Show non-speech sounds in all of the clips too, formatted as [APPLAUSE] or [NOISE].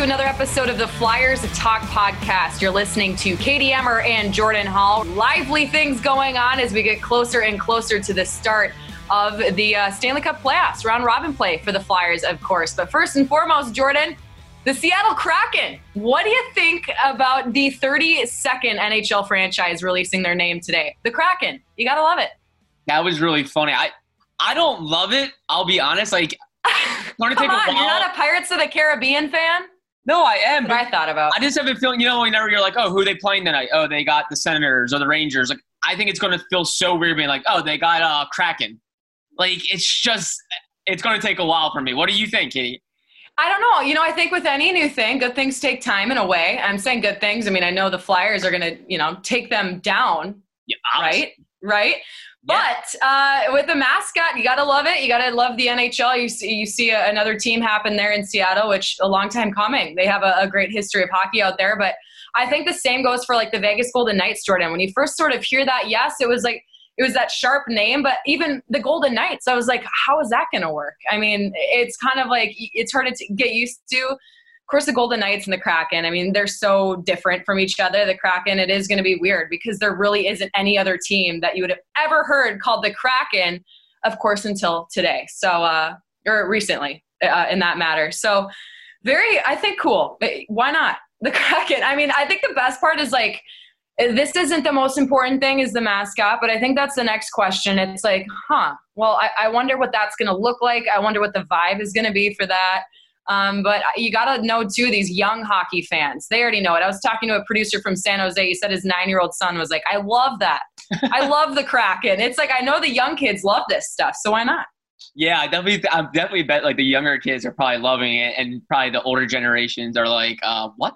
To another episode of the Flyers Talk podcast. You're listening to Katie Emmer and Jordan Hall. Lively things going on as we get closer and closer to the start of the uh, Stanley Cup playoffs, round robin play for the Flyers, of course. But first and foremost, Jordan, the Seattle Kraken. What do you think about the 32nd NHL franchise releasing their name today? The Kraken. You gotta love it. That was really funny. I I don't love it. I'll be honest. Like, [LAUGHS] Come take a on, you're not a Pirates of the Caribbean fan? No, I am. But I thought about. I just have a feeling. You know, whenever you're like, oh, who are they playing tonight? Oh, they got the Senators or the Rangers. Like, I think it's going to feel so weird being like, oh, they got uh Kraken. Like, it's just, it's going to take a while for me. What do you think, Katie? I don't know. You know, I think with any new thing, good things take time in a way. I'm saying good things. I mean, I know the Flyers are going to, you know, take them down, Yeah, right? Right. But uh, with the mascot, you gotta love it. You gotta love the NHL. You see, you see a, another team happen there in Seattle, which a long time coming. They have a, a great history of hockey out there. But I think the same goes for like the Vegas Golden Knights, Jordan. When you first sort of hear that, yes, it was like it was that sharp name, but even the Golden Knights, I was like, how is that to work? I mean, it's kind of like it's hard to get used to. Course, the Golden Knights and the Kraken, I mean, they're so different from each other. The Kraken, it is going to be weird because there really isn't any other team that you would have ever heard called the Kraken, of course, until today. So, uh, or recently uh, in that matter. So, very, I think, cool. Why not? [LAUGHS] The Kraken. I mean, I think the best part is like, this isn't the most important thing is the mascot but i think that's the next question it's like huh well i, I wonder what that's going to look like i wonder what the vibe is going to be for that um, but you got to know too these young hockey fans they already know it i was talking to a producer from san jose he said his nine year old son was like i love that i [LAUGHS] love the kraken it's like i know the young kids love this stuff so why not Yeah, I definitely, I definitely bet like the younger kids are probably loving it, and probably the older generations are like, uh, what?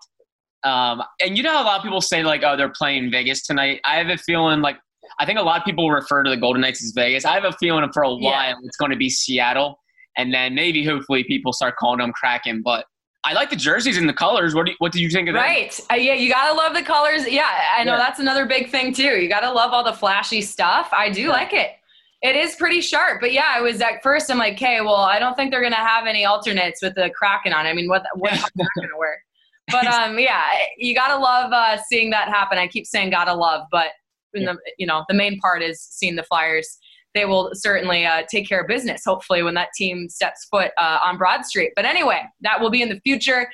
Um, and you know how a lot of people say like, oh, they're playing Vegas tonight. I have a feeling like, I think a lot of people refer to the Golden Knights as Vegas. I have a feeling for a while Yeah. it's going to be Seattle, and then maybe hopefully people start calling them Kraken. But I like the jerseys and the colors. What do you, what do you think of that? Right. Uh, yeah, you gotta love the colors. Yeah, I know Yeah. that's another big thing too. You gotta love all the flashy stuff. I do like it. It is pretty sharp, but yeah, I was at first. I'm like, okay, well, I don't think they're gonna have any alternates with the Kraken on. it. I mean, what what's that gonna work? [LAUGHS] But um, yeah, you gotta love uh, seeing that happen. I keep saying gotta love, but in the you know the main part is seeing the Flyers. They will certainly uh, take care of business. Hopefully, when that team steps foot uh, on Broad Street. But anyway, that will be in the future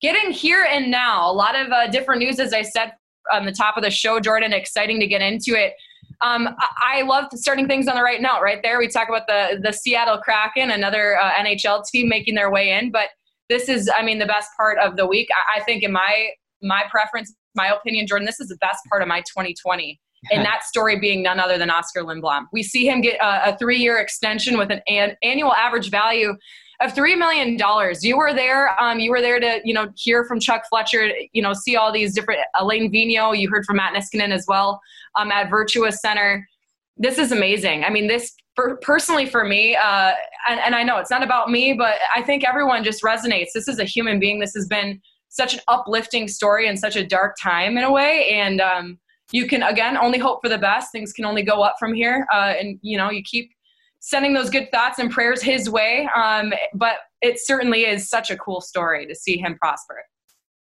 getting here and now a lot of uh, different news as i said on the top of the show jordan exciting to get into it um, I-, love starting things on the right note right there we talk about the the seattle kraken another uh, nhl team making their way in but this is i mean the best part of the week i, I think in my my preference my opinion jordan this is the best part of my 2020 and that story being none other than oskar lindblom we see him get a, a three-year extension with an, an annual average value of three million dollars. You were there. Um, you were there to you know hear from Chuck Fletcher. You know see all these different Alain Vigneault. You heard from Matt Niskanen as well um, at Virtua Center. This is amazing. I mean, this per- personally for me, uh, and, and I know it's not about me, but I think everyone just resonates. This is a human being. This has been such an uplifting story in such a dark time in a way, and um, you can again only hope for the best. Things can only go up from here, uh, and you know you keep sending those good thoughts and prayers his way. Um, but it certainly is such a cool story to see him prosper.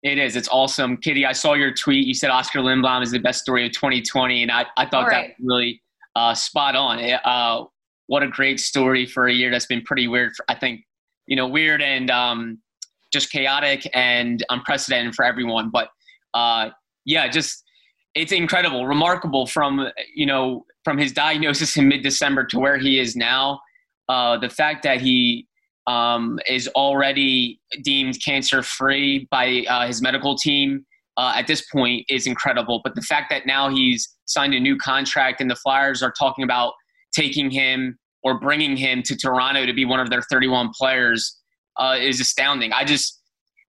It is. It's awesome. Katie, I saw your tweet. You said Oskar Lindblom is the best story of 2020, and I, I thought All that was really uh, spot on. Uh, what a great story for a year that's been pretty weird. For, I think, you know, weird and um, just chaotic and unprecedented for everyone. But uh, yeah, just it's incredible, remarkable from you know from his diagnosis in mid-December to where he is now. uh, the fact that he um, is already deemed cancer free by uh, his medical team uh, at this point is incredible. But the fact that now he's signed a new contract and the Flyers are talking about taking him or bringing him to Toronto to be one of their 31 players uh, is astounding. I just,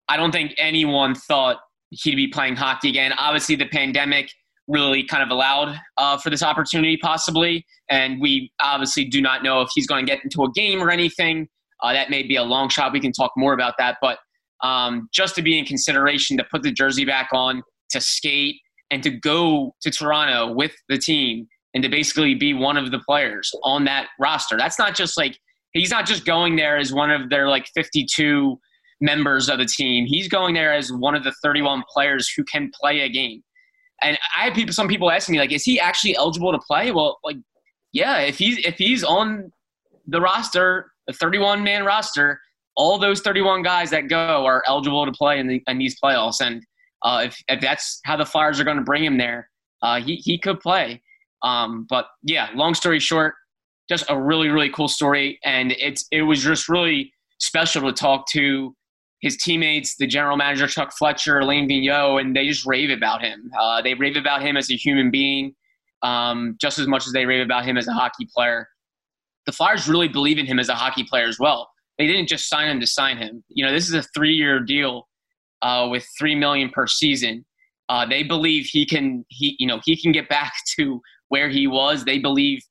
I don't think anyone thought he'd be playing hockey again. Obviously, the pandemic really kind of allowed uh, for this opportunity, possibly. And we obviously do not know if he's going to get into a game or anything. Uh, that may be a long shot. We can talk more about that. But um, just to be in consideration to put the jersey back on, to skate, and to go to Toronto with the team and to basically be one of the players on that roster. That's not just like he's not just going there as one of their like 52 members of the team. He's going there as one of the 31 players who can play a game. And I had people, some people asking me like, is he actually eligible to play? Well, like, yeah, if he's if he's on the roster, the 31 man roster, all those 31 guys that go are eligible to play in, the, in these playoffs. And uh, if, if that's how the Flyers are going to bring him there, uh, he, he could play. Um, but yeah, long story short, just a really, really cool story. And it's, it was just really special to talk to his teammates, the general manager, Chuck Fletcher, Alain Vigneault, and they just rave about him. Uh, they rave about him as a human being um, just as much as they rave about him as a hockey player. The Flyers really believe in him as a hockey player as well. They didn't just sign him to sign him. You know, this is a three-year deal uh, with three million per season. Uh, they believe he can he you know he can get back [LAUGHS] to where he was. They believe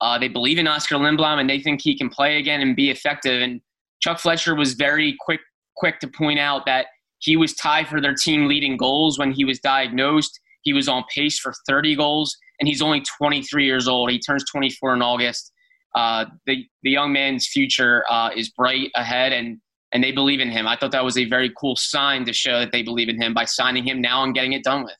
uh, they believe in Oskar Lindblom and they think he can play again and be effective. And Chuck Fletcher was very quick quick to point out that he was tied for their team leading goals when he was diagnosed. He was on pace for 30 goals, and he's only 23 years old. He turns 24 in August. Uh, the the young man's future uh, is bright ahead, and and they believe in him. I thought that was a very cool sign to show that they believe in him by signing him now and getting it done with.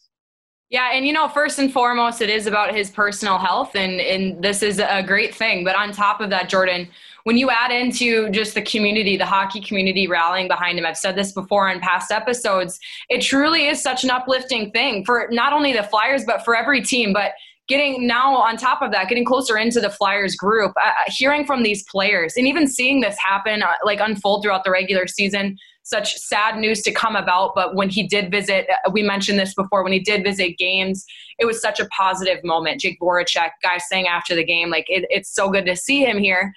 Yeah, and you know, first and foremost, it is about his personal health, and and this is a great thing. But on top of that, Jordan, when you add into just the community, the hockey community rallying behind him, I've said this before in past episodes, it truly is such an uplifting thing for not only the Flyers but for every team. But getting now on top of that, getting closer into the Flyers group, uh, uh, hearing from these players, and even seeing this happen, uh, like unfold throughout the regular season. Such sad news to come about, but when he did visit, uh, we mentioned this before. When he did visit games, it was such a positive moment. Jake Voracek, guy saying after the game, like it, it's so good to see him here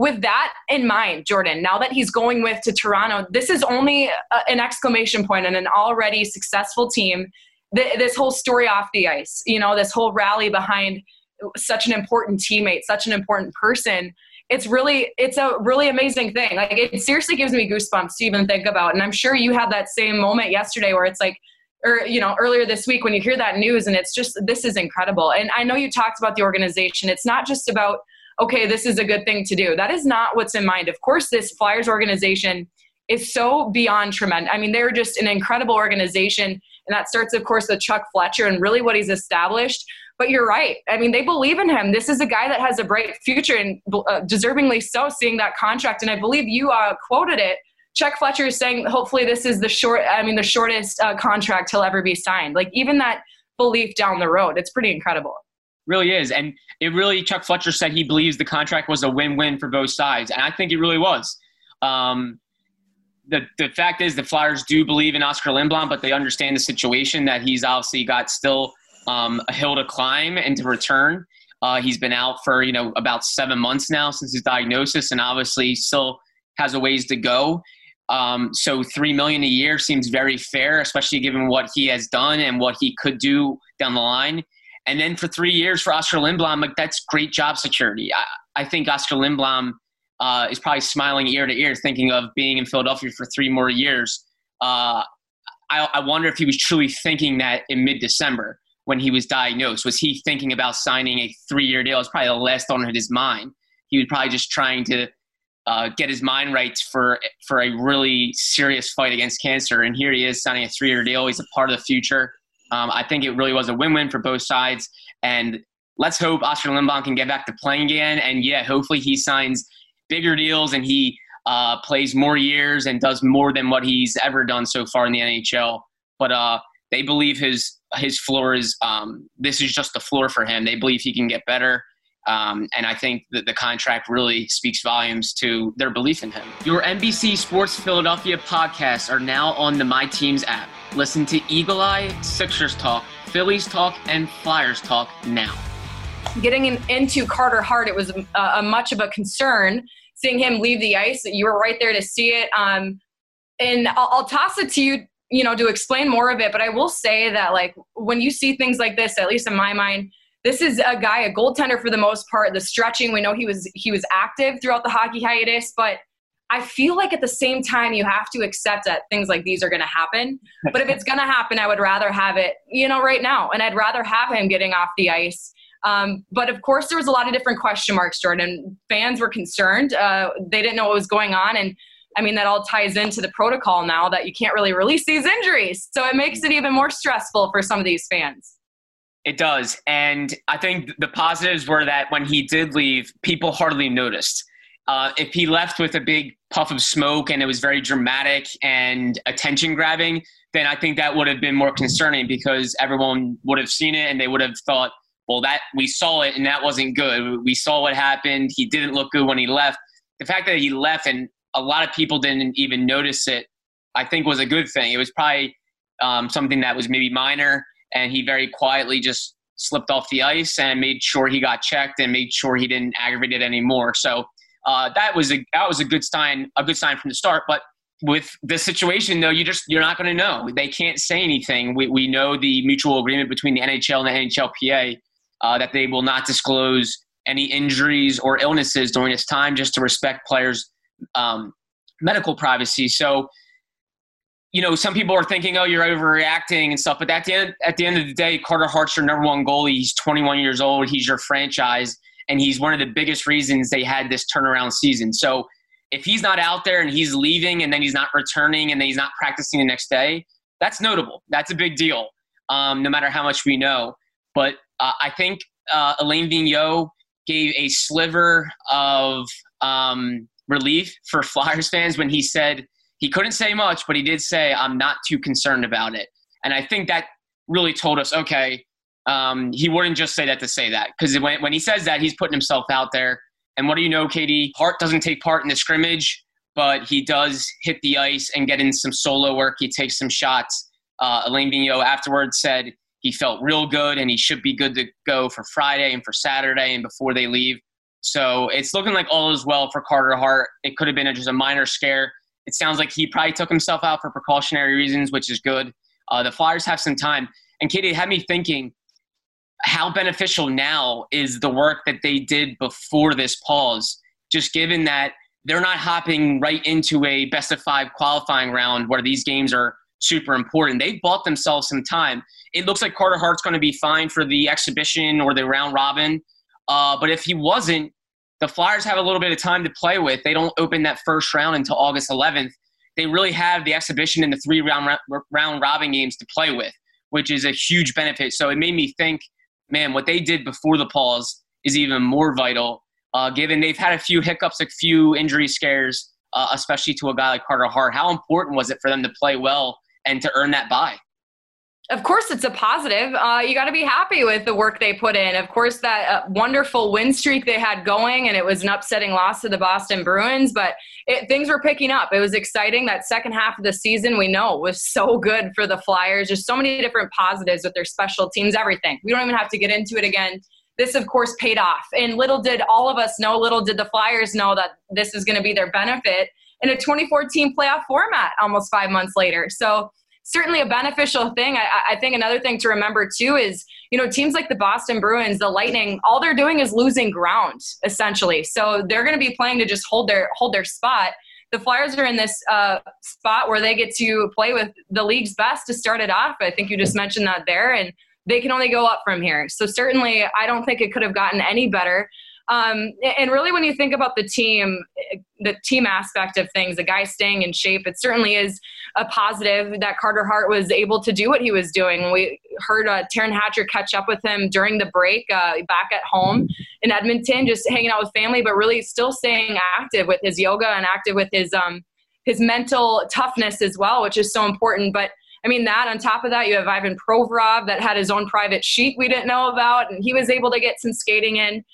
with that in mind, Jordan, now that he's going with to Toronto, this is only a, an exclamation point on an already successful team th- this whole story off the ice, you know, this whole rally behind such an important teammate, such an important person. It's really, it's a really amazing thing. Like it seriously gives me goosebumps to even think about. And I'm sure you had that same moment yesterday where it's like, or you know earlier this week when you hear that news and it's just this is incredible and i know you talked about the organization it's not just about okay this is a good thing to do that is not what's in mind of course this flyers organization is so beyond tremendous i mean they're just an incredible organization and that starts, of course, with Chuck Fletcher and really what he's established. But you're right. I mean, they believe in him. This is a guy that has a bright future and uh, deservingly so, seeing that contract. And I believe you uh, quoted it. Chuck Fletcher is saying, hopefully, this is the short. I mean, the shortest uh, contract he'll ever be signed. Like even that belief down the road, it's pretty incredible. Really is, and it really. Chuck Fletcher said he believes the contract was a win-win for both sides, and I think it really was. Um, the, the fact is the Flyers do believe in Oskar Lindblom, but they understand the situation that he's obviously got still um, a hill to climb and to return. Uh, he's been out for you know about seven months now since his diagnosis, and obviously still has a ways to go. Um, so three million a year seems very fair, especially given what he has done and what he could do down the line. And then for three years for Oskar Lindblom, like that's great job security. I, I think Oskar Lindblom uh, is probably smiling ear to ear, thinking of being in Philadelphia for three more years. Uh, I, I, wonder if he was truly thinking that in mid December when he was diagnosed. Was he thinking about signing a three year deal? It's probably the last thought on his mind. He was probably just trying to uh, get his mind right for for a really serious fight against cancer. And here he is signing a three year deal. He's a part of the future. Um, I think it really was a win win for both sides. And let's hope Oskar Lindblom can get back to playing again. And yeah, hopefully he signs bigger deals and he uh, plays more years and does more than what he's ever done so far in the NHL. But uh, they believe his his floor is um, this is just the floor for him. They believe he can get better, Um, and I think that the contract really speaks volumes to their belief in him. Your NBC Sports Philadelphia podcasts are now on the My Teams app. Listen to Eagle Eye, Sixers Talk, Phillies Talk, and Flyers Talk now. Getting in, into Carter Hart, it was a, a, much of a concern seeing him leave the ice. You were right there to see it. Um, and I'll, I'll toss it to you, you know, to explain more of it. But I will say that, like, when you see things like this, at least in my mind, this is a guy, a goaltender for the most part. The stretching, we know he was he was active throughout the hockey hiatus, but I feel like at the same time you have to accept that things like these are going to happen. [LAUGHS] But if it's going to happen, I would rather have it, you know, right now, and I'd rather have him getting off the ice. Um, but of course, there was a lot of different question marks, Jordan. Fans were concerned; uh, they didn't know what was going on, and I mean that all ties into the protocol now that you can't really release these injuries. So it makes it even more stressful for some of these fans. It does. And I think the positives were that when he did leave, people hardly noticed. Uh, if he left with a big puff of smoke and it was very dramatic and attention grabbing, then I think that would have been more concerning because everyone would have seen it and they would have thought, well, that we saw it and that wasn't good. We saw what happened. He didn't look good when he left. The fact that he left and a lot of people didn't even notice it, I think was a good thing. It was probably um, something that was maybe minor and he very quietly just slipped off the ice and made sure he got checked and made sure he didn't aggravate it anymore. So uh, that was a that was a good sign a good sign from the start. But with this situation, though, you just you're not going to know. They can't say anything. We we know the mutual agreement between the NHL and the NHLPA uh, that they will not disclose any injuries or illnesses during this time, just to respect players' um, medical privacy. So you know, some people are thinking, oh, you're overreacting and stuff. But at the end, at the end of the day, Carter Hart's your number one goalie. He's 21 years old. He's your franchise, and he's one of the biggest reasons they had this turnaround season. So if he's not out there and he's leaving and then he's not returning and then he's not practicing the next day, that's notable. That's a big deal. Um, no matter how much we know. But uh, I think uh, Alain Vigneault gave a sliver of um, relief for [LAUGHS] Flyers fans when he said – he couldn't say much, but he did say, I'm not too concerned about it. And I think that really told us, okay, um, he wouldn't just say that to say that. Because when, when he says that, he's putting himself out there. And what do you know, Katie? Hart doesn't take part in the scrimmage, but he does hit the ice and get in some solo work. He takes some shots. Uh, Alain Vigneault afterwards said he felt real good and he should be good to go for Friday and for Saturday and before they leave. So it's looking like all is well for Carter Hart. It could have been a, just a minor scare. It sounds like he probably took himself out for precautionary reasons, which is good. Uh, the Flyers have some time. And Katie, had me thinking how beneficial now is the work that they did before this pause, just given that they're not hopping right into a best of five qualifying round where these games are super important. They've bought themselves some time. It looks like Carter Hart's going to be fine for the exhibition or the round robin. Uh, but if he wasn't, the Flyers have a little bit of time to play with. They don't open that first round until August 11th. They really have the exhibition and the three round round robin games to play with, which is a huge benefit. So it made me think, man, what they did before the pause is even more vital, uh, given they've had a few hiccups, a few injury scares, uh, especially to a guy like Carter Hart. How important was it for them to play well and to earn that bye? Of course it's a positive. Uh, you got to be happy with the work they put in. Of course that uh, wonderful win streak they had going and it was an upsetting loss to the boston bruins but it, things were picking up. It was exciting. That second half of the season we know was so good for the flyers. There's so many different positives with their special teams everything. We don't even have to get into it again. This of course paid off. And little did all of us know little did the flyers know that this is going to be their benefit in a 2014 playoff format almost five months later. So certainly a beneficial thing. I, I, think another thing to remember too is, you know, teams like the Boston Bruins, the Lightning, all they're doing is losing ground essentially. So they're going to be playing to just hold their hold their spot. The Flyers are in this uh, spot where they get to play with the league's best to start it off. I think you just mentioned that there, and they can only go up from here. So certainly, I don't think it could have gotten any better. Um, and really, when you think about the team, the team aspect of things, the guy staying in shape, it certainly is a positive that Carter Hart was able to do what he was doing. We heard uh, Taryn Hatcher catch up with him during the break uh, back at home in Edmonton, just hanging out with family, but really still staying active with his yoga and active with his um, his mental toughness as well, which is so important. But I mean, that on top of that, you have Ivan Provorov that had his own private sheet we didn't know about, and he was able to get some skating in.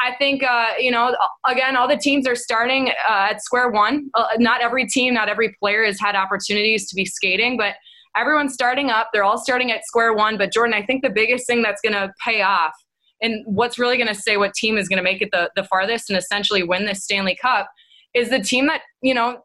I think, uh, you know, again, all the teams are starting uh, at square one. Uh, not every team, not every player has had opportunities to be skating, but everyone's starting up. They're all starting at square one. But Jordan, I think the biggest thing that's going to pay off and what's really going to say what team is going to make it the, the farthest and essentially win this Stanley Cup is the team that, you know,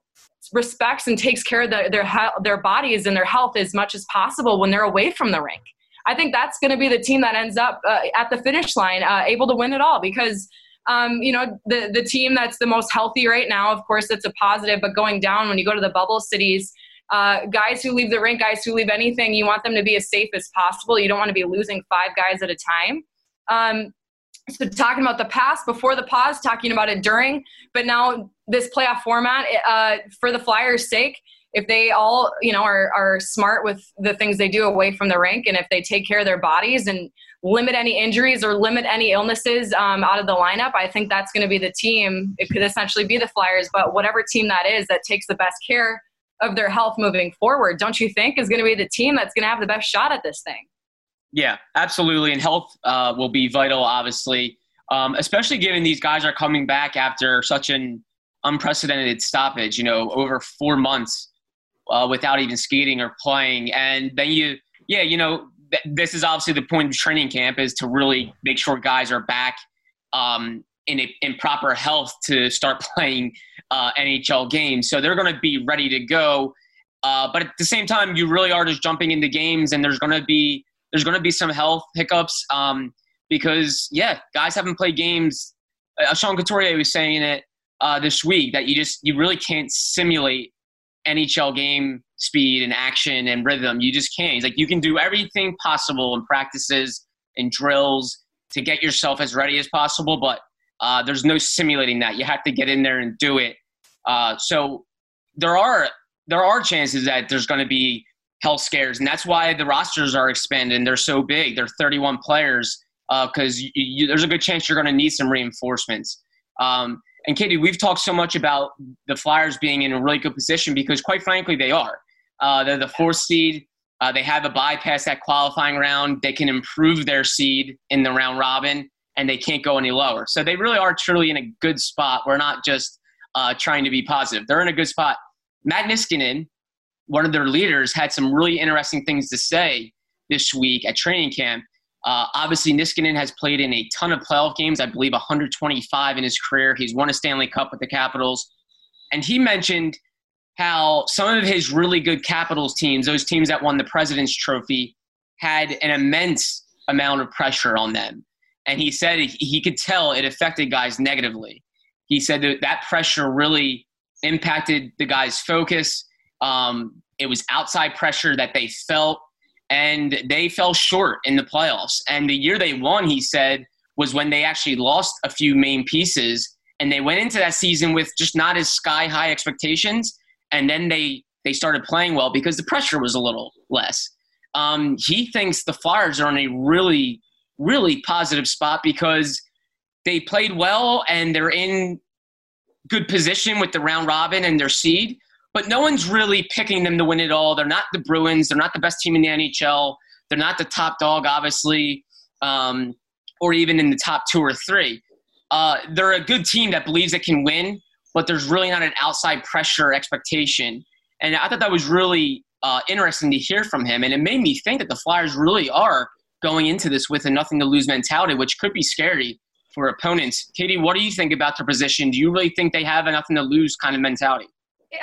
respects and takes care of the, their, their bodies and their health as much as possible when they're away from the rink. I think that's going to be the team that ends up uh, at the finish line uh, able to win it all because. Um, you know the the team that's the most healthy right now. Of course, it's a positive, but going down when you go to the bubble cities, uh, guys who leave the rink, guys who leave anything, you want them to be as safe as possible. You don't want to be losing five guys at a time. Um, so talking about the past before the pause, talking about it during, but now this playoff format uh, for the Flyers' sake, if they all you know are, are smart with the things they do away from the rink and if they take care of their bodies and limit any injuries or limit any illnesses um, out of the lineup i think that's going to be the team. It could essentially be the flyers but whatever team that is that takes the best care of their health moving forward don't you think is going to be the team that's going to have the best shot at this thing? Yeah absolutely and health uh, will be vital obviously. Um, especially given these guys are coming back after such an unprecedented stoppage you know over four months uh, without even skating or playing. And then you, yeah, you know, th- this is obviously the point of training camp is to really make sure guys are back um, in a, in proper health to start [LAUGHS] playing uh, NHL games. So they're going to be ready to go. Uh, but at the same time, you really are just jumping into games, and there's going to be there's going to be some health hiccups um, because yeah, guys haven't played games. Uh, Sean Couturier was saying it uh, this week that you just you really can't simulate NHL game speed and action and rhythm. You just can't. He's like, you can do everything possible in practices and drills to get yourself as ready as possible, but uh, there's no simulating that. You have to get in there and do it. Uh, so there are there are chances that there's going to be health scares, and that's why the rosters are expanded. They're so big. They're 31 players because uh, there's a good chance you're going to need some reinforcements. Um, and Katie, we've talked so much about the Flyers being in a really good position because, quite frankly, they are. Uh, they're the fourth seed. Uh, they have a bypass that qualifying round. They can improve their seed in the round robin, and they can't go any lower. So they really are truly in a good spot. We're not just uh, trying to be positive. They're in a good spot. Matt Niskanen, one of their leaders, had some really interesting things to say this week at training camp. Uh, obviously, Niskanen has played in a ton of playoff games, I believe 125 in his career. He's won a Stanley Cup with the Capitals. And he mentioned how some of his really good Capitals teams, those teams that won the President's Trophy, had an immense amount of pressure on them. And he said he could tell it affected guys negatively. He said that that pressure really impacted the guys' focus. Um, it was outside pressure that they felt and they fell short in the playoffs. And the year they won, he said, was when they actually lost a few main pieces, and they went into that season with just not as sky high expectations. And then they they started playing well because the pressure was a little less. Um, he thinks the Flyers are in a really really positive spot because they played well and they're in good position with the round robin and their seed but no one's really picking them to win it all. They're not the Bruins. They're not the best team in the NHL. They're not the top dog, obviously, um, or even in the top two or three. Uh, they're a good team that believes it can win, but there's really not an outside pressure expectation. And I thought that was really uh, interesting to hear from him. And it made me think that the Flyers really are going into this with a nothing to lose mentality, which could be scary for opponents. Katie, what do you think about their position? Do you really think they have a nothing to lose kind of mentality?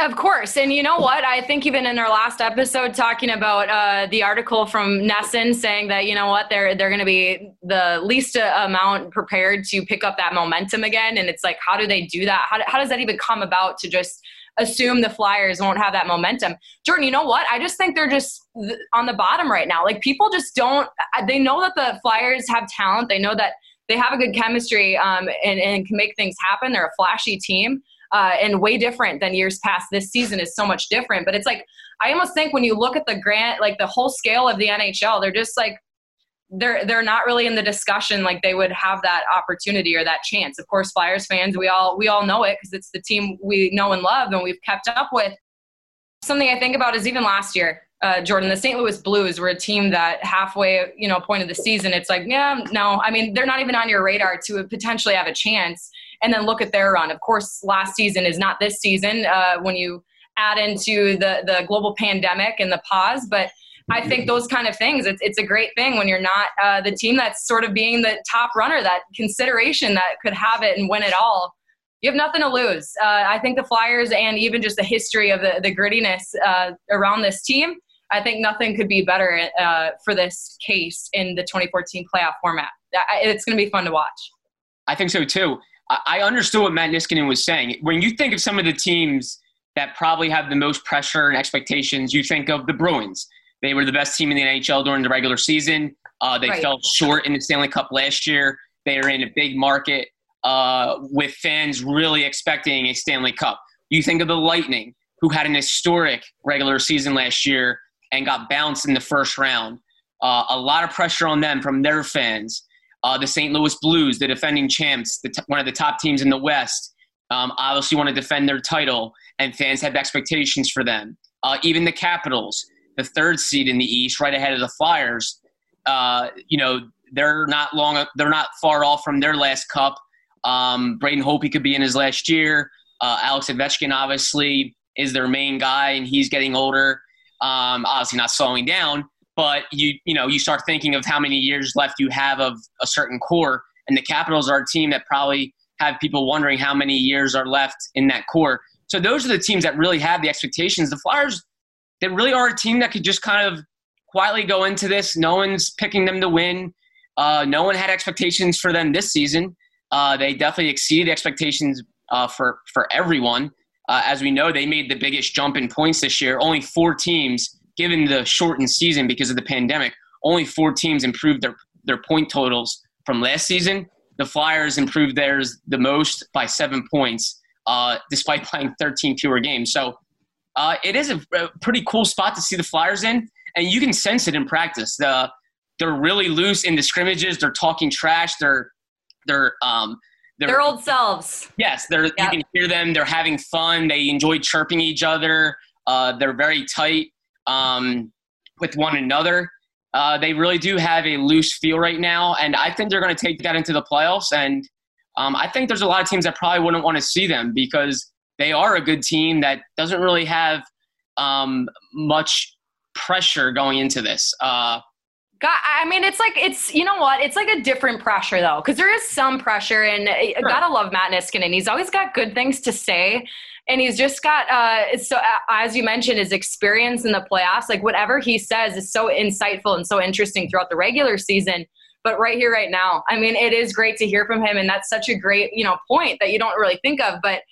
Of course. And you know what? I think even in our last episode talking about uh, the article from NESN saying that, you know what, they're, they're going to be the least amount prepared to pick up that momentum again. And it's like, how do they do that? How, how does that even come about to just assume the Flyers won't have that momentum? Jordan, you know what? I just think they're just on the bottom right now. Like people just don't, they know that the Flyers have talent. They know that they have a good chemistry um, and, and can make things happen. They're a flashy team uh, and way different than years past. This season is so much different. But it's like I almost think when you look at the grant, like the whole scale of the NHL, they're just like they're they're not really in the discussion like they would have that opportunity or that chance. Of course, Flyers fans, we all we all know it because it's the team we know and love and we've kept up with. Something I think about is even last year. uh, Jordan, the St. Louis Blues were a team that halfway, you know, point of the season, it's like, yeah, no. I mean, they're not even on your radar to potentially have a chance. And then look at their run. Of course, last season is not this season uh, when you add into the the global pandemic and the pause, but. I think those kind of things, it's, it's a great thing when you're not uh, the team that's sort of being the top runner, that consideration that could have it and win it all you have nothing to lose. Uh, I think the Flyers and even just the history of the, the grittiness uh, around this team, I think nothing could be better uh, for this case in the 2014 playoff format. It's going to be fun to watch. I think so too. I understood what Matt Niskanen was saying. When you think of some of the teams that probably have the most pressure and expectations, you think of the Bruins. They were the best team in the NHL during the regular season. Uh, they right. fell short in the Stanley Cup last year. They are in a big market uh, with fans really expecting a Stanley Cup. You think of the Lightning, who had an historic regular season last year and got bounced in the first round. Uh, a lot of pressure on them from their fans. Uh, the St. Louis Blues, the defending champs, the t- one of the top teams in the West, um, obviously want to defend their title, and fans have expectations for them. Uh, even the Capitals, the third seed in the East, right ahead of the Flyers, uh, you know they're not long, they're not far off from their last cup. Um, Braden Holtby could be in his last year. Uh, Alex Ovechkin obviously is their main guy, and he's getting older. Um, obviously not slowing down, but you you know you start thinking of how many years left you have of a certain core, and the Capitals are a team that probably have people wondering how many years are left in that core. So those are the teams that really have the expectations. The Flyers, they really are a team that could just kind of quietly go into this. No one's picking them to win. Uh, no one had expectations for them this season. Uh, they definitely exceeded expectations uh, for for everyone. Uh, as we know, they made the biggest jump in points this year. Only four teams, given the shortened season because of the pandemic, only four teams improved their their point totals from last season. The Flyers improved theirs the most by seven points, uh, despite [LAUGHS] playing 13 fewer games. So uh, it is a, a, pretty cool spot to see the Flyers in, and you can sense it in practice. The they're really loose in the scrimmages. They're talking trash. They're they're um, they're, their old selves. Yes, they're yep. you can hear them. They're having fun. They enjoy chirping each other. Uh, they're very tight um, with one another. Uh, they really do have a loose feel right now, and I think they're going to take that into the playoffs. And um, I think there's a lot of teams that probably wouldn't want to see them because they are a good team that doesn't really have um, much pressure going into this. Uh, God, I mean, it's like it's you know what? It's like a different pressure though, because there is some pressure, and uh, sure. gotta love Matt Niskanen. He's always got good things to say, and he's just got uh, so uh, as you mentioned, his experience in the playoffs. Like whatever he says is so insightful and so interesting throughout the regular season. But right here, right now, I mean, it is great to hear from him, and that's such a great you know point that you don't really think of, but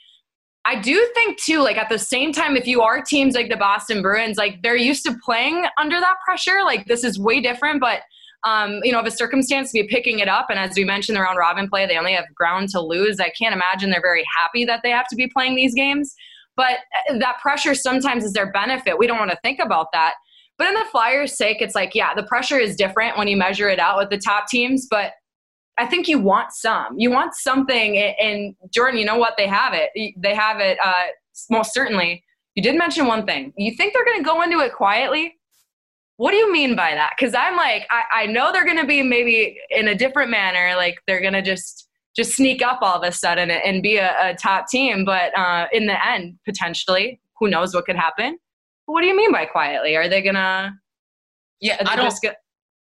I do think too, like at the same time, if you are teams like the Boston Bruins, like they're used to playing under that pressure. Like this is way different, but um, you know, of a circumstance to be picking it up, and as we mentioned, the round robin play, they only have ground to lose. I can't imagine they're very happy that they have to be playing these games. But uh, that pressure sometimes is their benefit. We don't want to think about that. But in the Flyers' sake, it's like, yeah, the pressure is different when you measure it out with the top teams. But I think you want some. You want something. And Jordan, you know what? They have it. They have it uh, most certainly. You did mention one thing. You think they're going to go into it quietly? What do you mean by that? Because I'm like, I, I know they're going to be maybe in a different manner. Like they're going to just just sneak up all of a sudden and be a, a top team. But uh, in the end, potentially, who knows what could happen? What do you mean by quietly? Are they gonna? Yeah, I don't.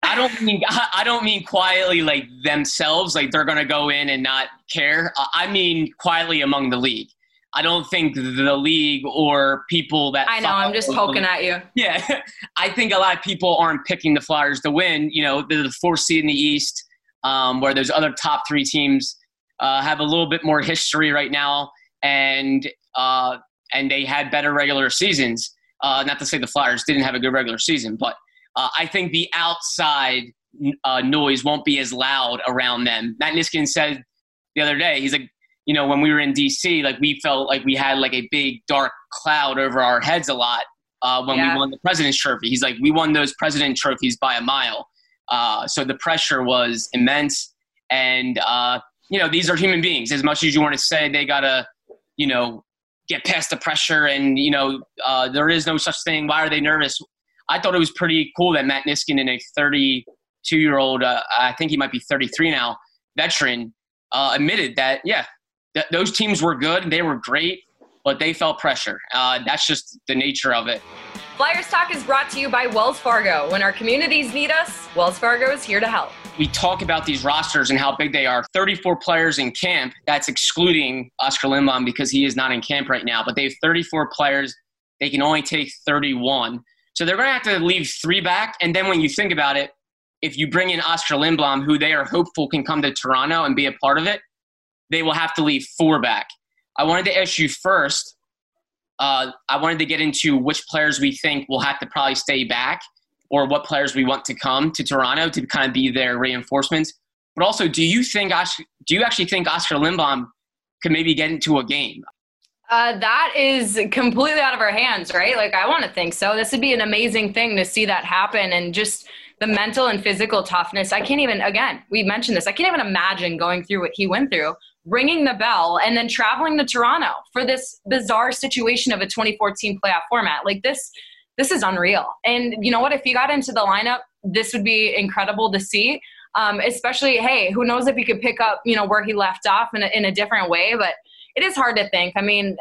I don't mean [LAUGHS] I don't mean quietly like themselves, like they're gonna go in and not care. I mean quietly among the league. I don't think the league or people that I know. I'm just poking at you. Yeah, [LAUGHS] I think a lot of people aren't picking the Flyers to win. You know, they're the fourth seed in the East, um, where there's other top three teams uh, have a little bit more history right now, and uh, and they had better regular seasons. Uh, not to say the Flyers didn't have a good regular season, but uh, I think the outside uh, noise won't be as loud around them. Matt Niskanen said the other day, he's like, you know, when we were in DC, like we felt like we had like a big dark cloud over our heads a lot uh, when yeah. we won the President's Trophy. He's like, we won those President trophies by a mile. Uh, so the pressure was immense. And, uh, you know, these are human beings. As much as you want to say they got to, you know, get past the pressure and, you know, uh, there is no such thing. Why are they nervous? I thought it was pretty cool that Matt Niskin Niskanen, a 32 year old, uh, I think he might be 33 now, veteran, uh, admitted that, yeah, th- those teams were good. They were great, but they felt pressure. Uh, that's just the nature of it. Flyers Talk is brought to you by Wells Fargo. When our communities need us, Wells Fargo is here to help. We talk about these rosters and how big they are. 34 players in camp. That's excluding Oskar Lindblom because he is not in camp right now. But they have 34 players. They can only take 31. So they're going to have to leave three back. And then when you think about it, if you bring in Oskar Lindblom, who they are hopeful can come to Toronto and be a part of it, they will have to leave four back. I wanted to ask you first. Uh, I wanted to get into which players we think will have to probably stay back, or what players we want to come to Toronto to kind of be their reinforcements. But also, do you think do you actually think Oskar Lindblom could maybe get into a game? Uh, that is completely out of our hands, right? Like, I want to think so. This would be an amazing thing to see that happen and just the mental and physical toughness. I can't even, again, we mentioned this, I can't even imagine going through what he went through, ringing the bell, and then traveling to Toronto for this bizarre situation of a 2014 playoff format. Like, this. This is unreal. And you know what? If he got into the lineup, this would be incredible to see. Um, especially, hey, who knows if he could pick up, you know, where he left off in a, in a different way. But it is hard to think. I mean,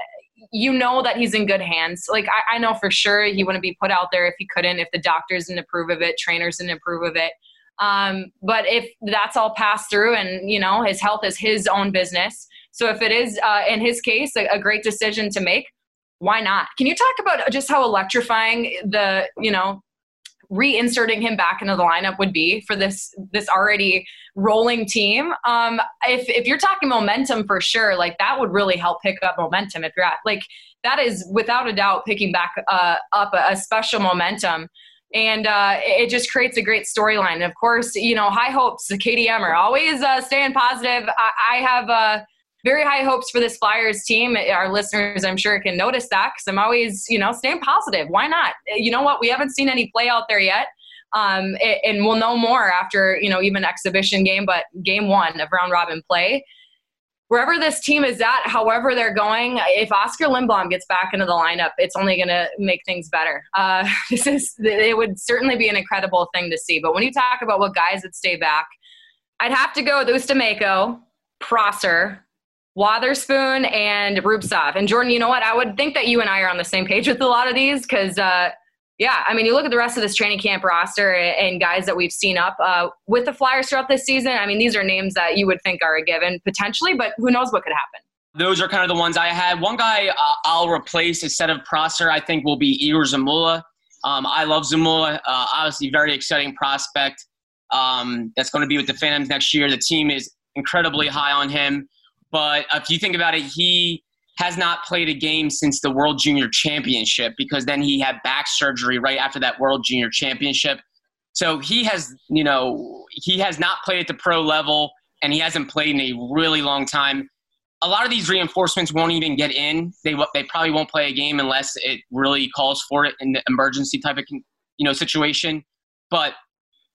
you know that he's in good hands. Like I, I, know for sure he wouldn't be put out there if he couldn't, if the doctors didn't approve of it, trainers didn't approve of it. Um, but if that's all passed through, and you know his health is his own business. So if it is uh, in his case a, a great decision to make, why not? Can you talk about just how electrifying the you know reinserting him back into the lineup would be for this this already rolling team. Um, if if you're talking momentum for sure, like that would really help pick up momentum. If you're at like that is without a doubt picking back uh, up a, a, special momentum. And uh, it just creates a great storyline. And of course, you know, high hopes. Katie Emmer always uh, staying positive. I, I have uh, very high hopes for this Flyers team. Our listeners, I'm sure, can notice that because I'm always, you know, staying positive. Why not? You know what? We haven't seen any play out there yet. Um, and we'll know more after, you know, even exhibition game, but game one of round robin play. Wherever this team is at, however they're going, if Oskar Lindblom gets back into the lineup, it's only going to make things better. Uh, [LAUGHS] this is it would certainly be an incredible thing to see. But when you talk about what guys that stay back, I'd have to go with Ustimenko, Prosser, Wotherspoon, and Rubtsov. And Jordan, you know what? I would think that you and I are on the same page with a lot of these because, uh, yeah, I mean, you look at the rest of this training camp roster and guys that we've seen up uh, with the Flyers throughout this season. I mean, these are names that you would think are a given potentially, but who knows what could happen. Those are kind of the ones I had. One guy uh, I'll replace instead of Prosser, I think, will be Igor Zamula. Um, I love Zamula. Uh, obviously, very exciting prospect um, that's going to be with the Phantoms next year. The team is incredibly high on him. But if you think about it, he has not played a game since the World Junior Championship because then he had back surgery right after that World Junior Championship. So he has, you know, he has not played at the pro level and he hasn't played in a really long time. A lot of these reinforcements won't even get in. They they probably won't play a game unless it really calls for it in the emergency type of you know situation. But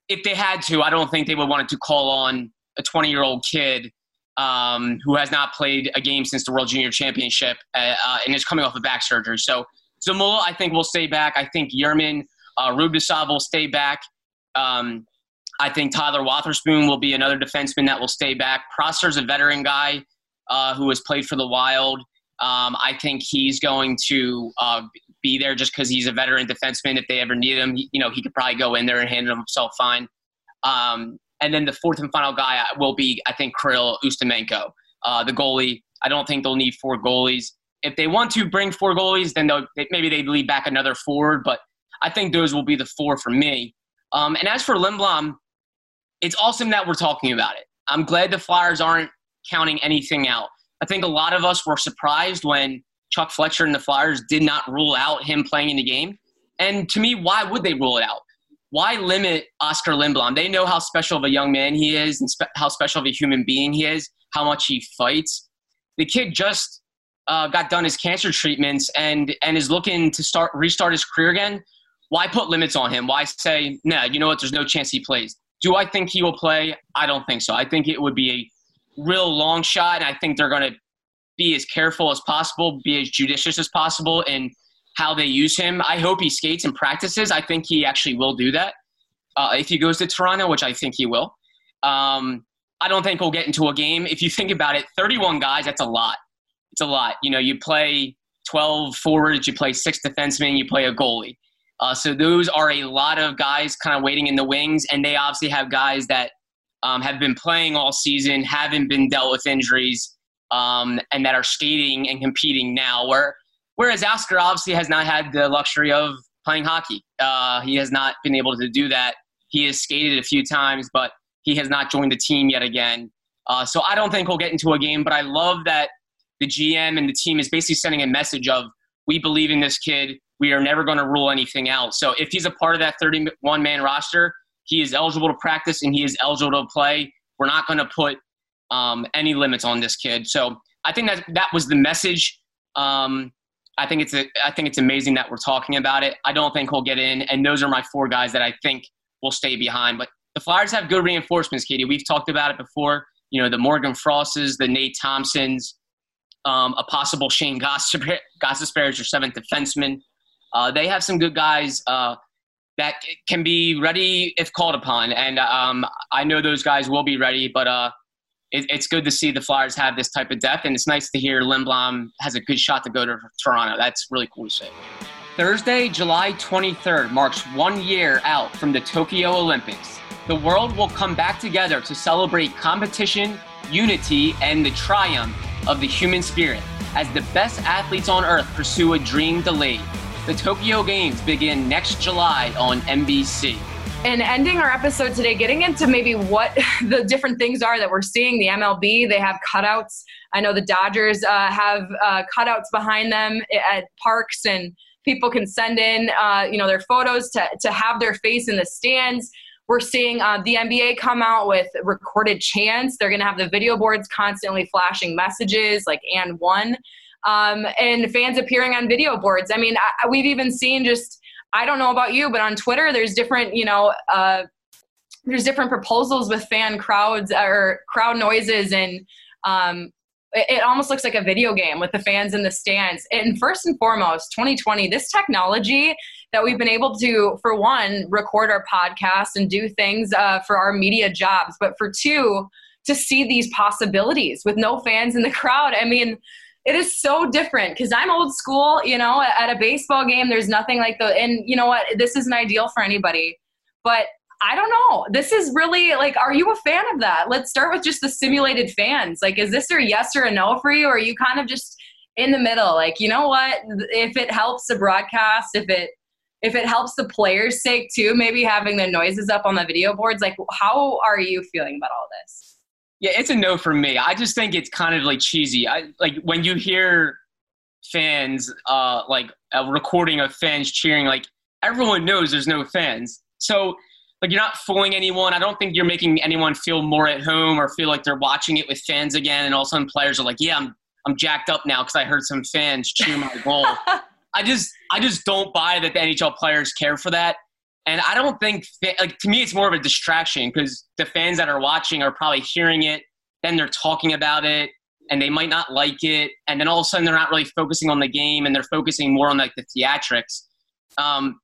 if they had to, I don't think they would want to call on a 20 year old kid um, who has not played a game since the World Junior Championship uh, uh, and is coming off of back surgery. So Zamula, I think, will stay back. I think Yerman, uh, Rubtsov will stay back. Um, I think Tyler Wotherspoon will be another defenseman that will stay back. Prosser's a veteran guy uh, who has played for the Wild. Um, I think he's going to uh, be there just because he's a veteran defenseman. If they ever need him, you know, he could probably go in there and handle himself fine. Um, and then the fourth and final guy will be, I think, Kirill Ustimenko, uh, the goalie. I don't think they'll need four goalies. If they want to bring four goalies, then they'll, maybe they leave back another forward. But I think those will be the four for me. Um, and as for Lindblom, it's awesome that we're talking about it. I'm glad the Flyers aren't counting anything out. I think a lot of us were surprised when Chuck Fletcher and the Flyers did not rule out him playing in the game. And to me, why would they rule it out? Why limit Oskar Lindblom? They know how special of a young man he is and spe- how special of a human being he is, how much he fights. The kid just uh, got done his cancer treatments and and is looking to start restart his career again. Why put limits on him? Why say, nah, you know what? There's no chance he plays. Do I think he will play? I don't think so. I think it would be a real long shot, and I think they're going to be as careful as possible, be as judicious as possible, and how they use him. I hope he skates and practices. I think he actually will do that uh, if he goes to Toronto, which I think he will. Um, I don't think he'll get into a game. If you think about it, 31 guys, that's a lot. It's a lot. You know, you play 12 forwards, you play six defensemen, you play a goalie. Uh, so those are a lot of guys kind of waiting in the wings, and they obviously have guys that um, have been playing all season, haven't been dealt with injuries, um, and that are skating and competing now. Where whereas Oskar obviously has not had the luxury of playing hockey. Uh, he has not been able to do that. He has skated a few times, but he has not joined the team yet again. Uh, so I don't think he'll get into a game. But I love that the GM and the team is basically sending a message of we believe in this kid. We are never going to rule anything out. So if he's a part of that 31 man roster, he is eligible to practice and he is eligible to play. We're not going to put um, any limits on this kid. So I think that that was the message. Um, I think it's a, I think it's amazing that we're talking about it. I don't think he'll get in, and those are my four guys that I think will stay behind. But the Flyers have good reinforcements, Katie. We've talked about it before. You know, the Morgan Frosses, the Nate Thompsons, um, a possible Shane Gostisbehere as your seventh defenseman. Uh, they have some good guys uh, that can be ready if called upon, and um, I know those guys will be ready. But uh, it, it's good to see the Flyers have this type of depth, and it's nice to hear Lindblom has a good shot to go to Toronto. That's really cool to see. Thursday, July 23rd marks one year out from the Tokyo Olympics. The world will come back together to celebrate competition, unity, and the triumph of the human spirit as the best athletes on earth pursue a dream delayed. The Tokyo Games begin next July on NBC. And ending our episode today, getting into maybe what [LAUGHS] the different things are that we're seeing. The MLB, they have cutouts. I know the Dodgers uh, have uh, cutouts behind them at parks, and people can send in, uh, you know, their photos to to have their face in the stands. We're seeing uh, the NBA come out with recorded chants. They're going to have the video boards constantly flashing messages like and one, um, and fans appearing on video boards. I mean, I, we've even seen just I don't know about you, but on Twitter, there's different you know. Uh, there's different proposals with fan crowds or crowd noises and um, it almost looks like a video game with the fans in the stands. And first and foremost, 2020, this technology that we've been able to, for one, record our podcast and do things uh, for our media jobs, but for two, to see these possibilities with no fans in the crowd. I mean, it is so different because I'm old school, you know, at a baseball game, there's nothing like the, and you know what, this isn't ideal for anybody. But I don't know. This is really like, are you a fan of that? Let's start with just the simulated fans. Like, is this a yes or a no for you? Or are you kind of just in the middle? Like, you know what? If it helps the broadcast, if it if it helps the players' sake too, maybe having the noises up on the video boards, like how are you feeling about all this? Yeah, it's a no for me. I just think it's kind of like cheesy. I like when you hear fans uh like a recording of fans cheering like everyone knows there's no fans. So like you're not fooling anyone. I don't think you're making anyone feel more at home or feel like they're watching it with fans again. And all of a sudden, players are like, "Yeah, I'm I'm jacked up now because I heard some fans cheer my goal." [LAUGHS] I just I just don't buy that the NHL players care for that. And I don't think like to me it's more of a distraction because the fans that are watching are probably hearing it, then they're talking about it, and they might not like it, and then all of a sudden they're not really focusing on the game and they're focusing more on like the theatrics. Um,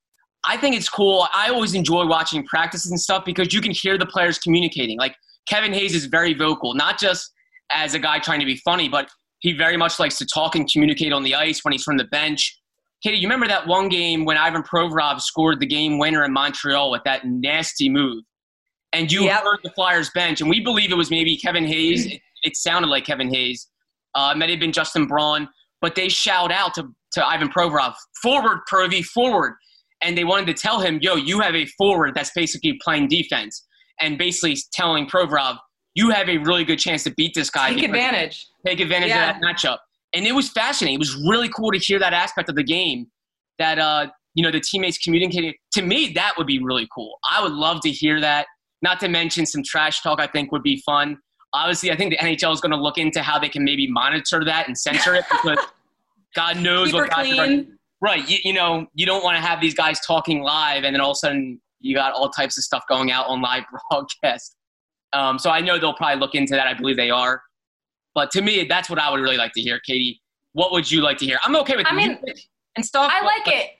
I think it's cool. I always enjoy watching practices and stuff because you can hear the players communicating. Like Kevin Hayes is very vocal, not just as a guy trying to be funny, but he very much likes to talk and communicate on the ice when he's from the bench. Katie, you remember that one game when Ivan Provorov scored the game winner in Montreal with that nasty move? And you yep. heard the Flyers bench, and we believe it was maybe Kevin Hayes. It, it sounded like Kevin Hayes. Uh, it might have been Justin Braun, but they shout out to, to Ivan Provorov, forward, Provy, forward and they wanted to tell him, yo, you have a forward that's basically playing defense, and basically telling Provorov, you have a really good chance to beat this guy. Take advantage. Take advantage yeah. of that matchup. And it was fascinating. It was really cool to hear that aspect of the game that, uh, you know, the teammates communicating. To me, that would be really cool. I would love to hear that. Not to mention some trash talk, I think would be fun. Obviously, I think the NHL is going to look into how they can maybe monitor that and censor it because [LAUGHS] God knows Keep what guys are Right. You, you know, you don't want to have these guys talking live and then all of a sudden you got all types of stuff going out on live [LAUGHS] broadcast. Um, so I know they'll probably look into that. I believe they are. But to me, that's what I would really like to hear, Katie. What would you like to hear? I'm okay with I music. mean, and stuff. I like it.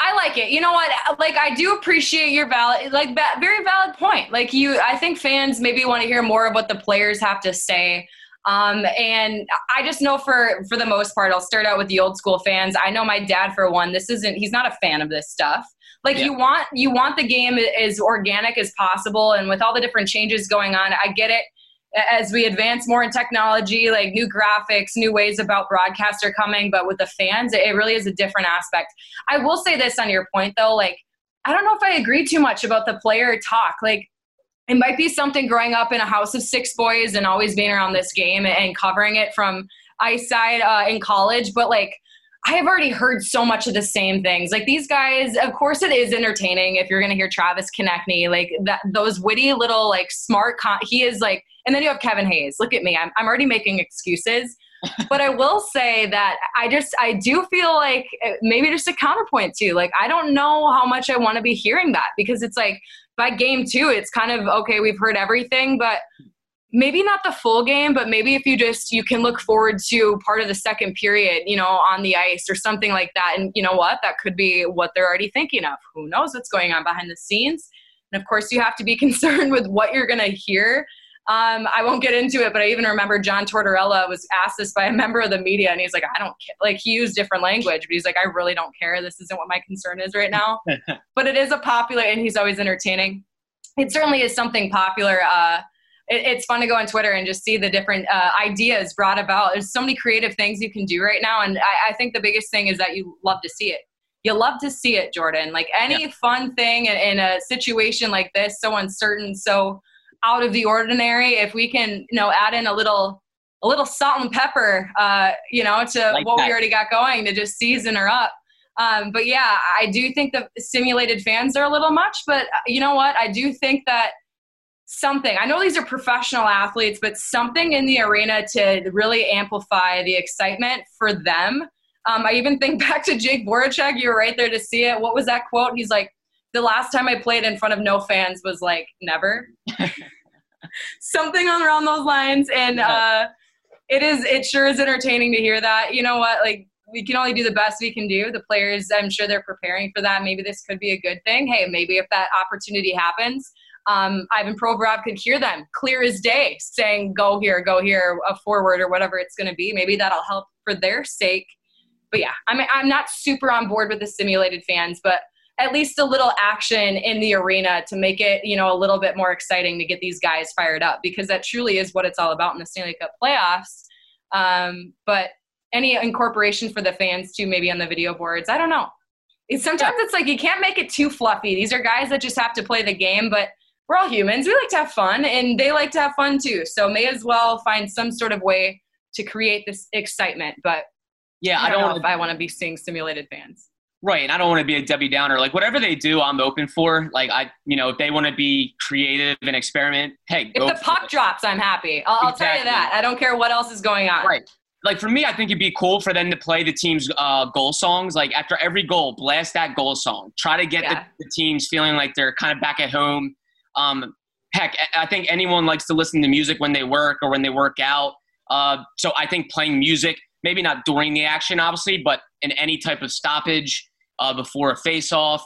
I like it. You know what? Like, I do appreciate your valid, like, very valid point. Like, you, I think fans maybe want to hear more of what the players have to say. Um, and I just know for for the most part, I'll start out with the old school fans. I know my dad for one. This isn't. He's not a fan of this stuff. Like yeah. you want you want the game as organic as possible, and with all the different changes going on, I get it as we advance more in technology, like new graphics, new ways about broadcast are coming, but with the fans, it really is a different aspect. I will say this on your point though, like, I don't know if I agree too much about the player talk. Like, it might be something growing up in a house of six boys and always being around this game and covering it from ice side uh, in college, but like, I have already heard so much of the same things. Like these guys, of course, it is entertaining if you're going to hear Travis Konecny, like that, those witty little, like smart. Con- he is like, and then you have Kevin Hayes. Look at me, I'm I'm already making excuses, but I will [LAUGHS] say that I just I do feel like eh, maybe just a counterpoint too. Like I don't know how much I want to be hearing that because it's like by game two, it's kind of okay. We've heard everything, but maybe not the full game, but maybe if you just you can look forward to part of the second period, you know, on the ice or something like that. And you know what? That could be what they're already thinking of. Who knows what's going on behind the scenes? And of course, you have to be [LAUGHS] concerned with what you're going to hear. Um, I won't get into it, but I even remember John Tortorella was asked this by a [LAUGHS] member of the media, and he's like, "I don't care." Like he used different language, but he's like, "I really don't care. This isn't what my concern is right now." [LAUGHS] but it is a popular, and he's always entertaining. It certainly is something popular. Uh, it, it's fun to go on Twitter and just see the different uh, ideas brought about. There's so many creative things you can do right now, and I, I, think the biggest thing is that you love to see it. You love to see it, Jordan. Like any yeah. fun thing in, in a situation like this, so uncertain, so out of the ordinary. If we can, you know, add in a little a little salt and pepper, uh, you know, to like what that. we already got going to just season her up. Um, but yeah, I do think the simulated fans are a little much, but uh, you know what? I do think that something. I know these are professional athletes, but something in the arena to really amplify the excitement for them. Um, I even think [LAUGHS] back to Jake Voracek. You were right there to see it. What was that quote? He's like, "The last time I played in front of no fans was like never." [LAUGHS] something around those lines, and uh, it is. It sure is entertaining to hear that. You know what? Like we can only do the best we can do. The players, I'm sure they're preparing for that. Maybe this could be a good thing. Hey, maybe if that opportunity happens, um, Ivan Provorov could hear them clear as day saying, go here, go here, a forward or whatever it's going to be. Maybe that'll help for their sake. But yeah, I mean, I'm not super on board with the simulated fans, but at least a little action in the arena to make it, you know, a little bit more exciting to get these guys fired up because that truly is what it's all about in the Stanley Cup playoffs. Um, but any incorporation for the fans too, maybe on the video boards, I don't know. It's, sometimes it's like you can't make it too fluffy. These are guys that just have to play the game, but – we're all humans. We like to have fun, and they like to have fun too. So may as well find some sort of way to create this excitement. But yeah, I don't, don't know if I want to be seeing simulated fans. Right, and I don't want to be a Debbie Downer. Like whatever they do, I'm open for. Like I, you know, if they want to be creative and experiment, hey, if the puck it. drops, I'm happy. I'll, exactly. I'll, tell you that. I don't care what else is going on. Right. Like for me, I think it'd be cool for them to play the team's uh, goal songs. Like after every goal, blast that goal song. Try to get yeah. the, the teams feeling like they're kind of back at home. Um, heck, I think anyone likes to listen to music when they work or when they work out. Uh, so I think playing music, maybe not during the action, obviously, but in any type of stoppage uh, before a face-off,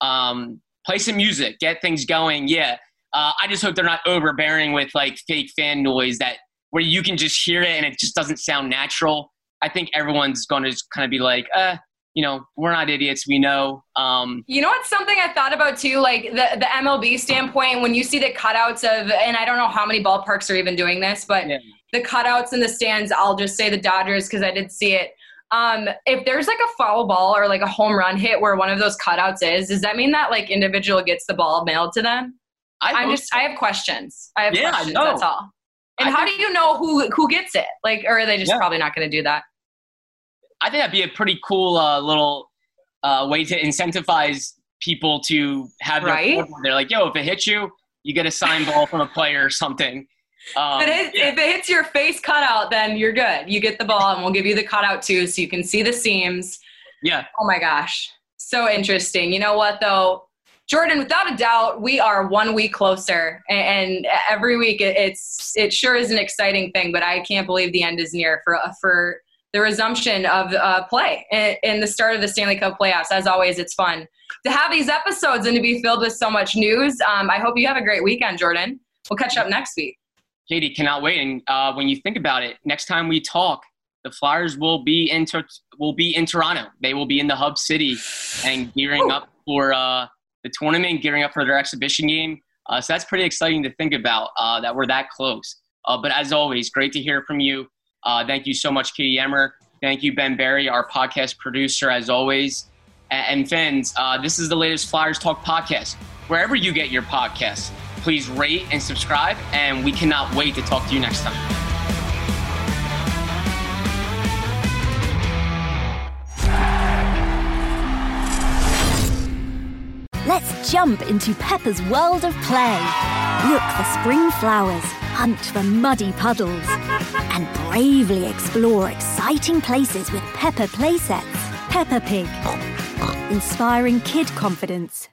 um, play some music, get things going. Yeah, uh, I just hope they're not overbearing with like fake fan noise that where you can just hear it and it just doesn't sound natural. I think everyone's going to just kind of be like, uh, you know, we're not idiots. We know. Um, you know what's something I thought about too, like the the MLB standpoint. When you see the cutouts of, and I don't know how many ballparks are even doing this, but yeah. the cutouts in the stands. I'll just say the Dodgers because I did see it. Um, if there's like a foul ball or like a home run hit where one of those cutouts is, does that mean that like individual gets the ball mailed to them? I am just so. I have questions. I have yeah, questions. That's all. And I how do you know who who gets it? Like, or are they just yeah. probably not going to do that? I think that'd be a pretty cool uh, little uh, way to incentivize people to have their right? they're like, yo, if it hits you, you get a sign ball from a player or something. Um, if, it hits, yeah. if, it hits, your face cutout, then you're good. You get the ball, and we'll give you the cutout too, so you can see the seams. Yeah. Oh my gosh, so interesting. You know what though, Jordan? Without a doubt, we are one week closer, and, every week it's it sure is an exciting thing. But I can't believe the end is near for for the resumption of uh, play in the start of the Stanley Cup playoffs. As always, it's fun to have these episodes and to be filled with so much news. Um, I hope you have a great weekend, Jordan. We'll catch up next week. Katie, cannot wait. And uh, when you think about it, next time we talk, the Flyers will be in will be in Toronto. They will be in the hub city and gearing up for uh, the tournament, gearing up for their exhibition game. Uh, so that's pretty exciting to think about uh, that we're that close. Uh, but as always, great to hear from you. Uh, thank you so much, Katie Emmer. Thank you, Ben Barry, our podcast producer, as always. And, and fans, uh, this is the latest Flyers Talk podcast. Wherever you get your podcasts, please rate and subscribe. And we cannot wait to talk to you next time. Let's jump into Peppa's world of play. Look for spring flowers, hunt for muddy puddles, and bravely explore exciting places with Peppa playsets. Peppa Pig, inspiring kid confidence.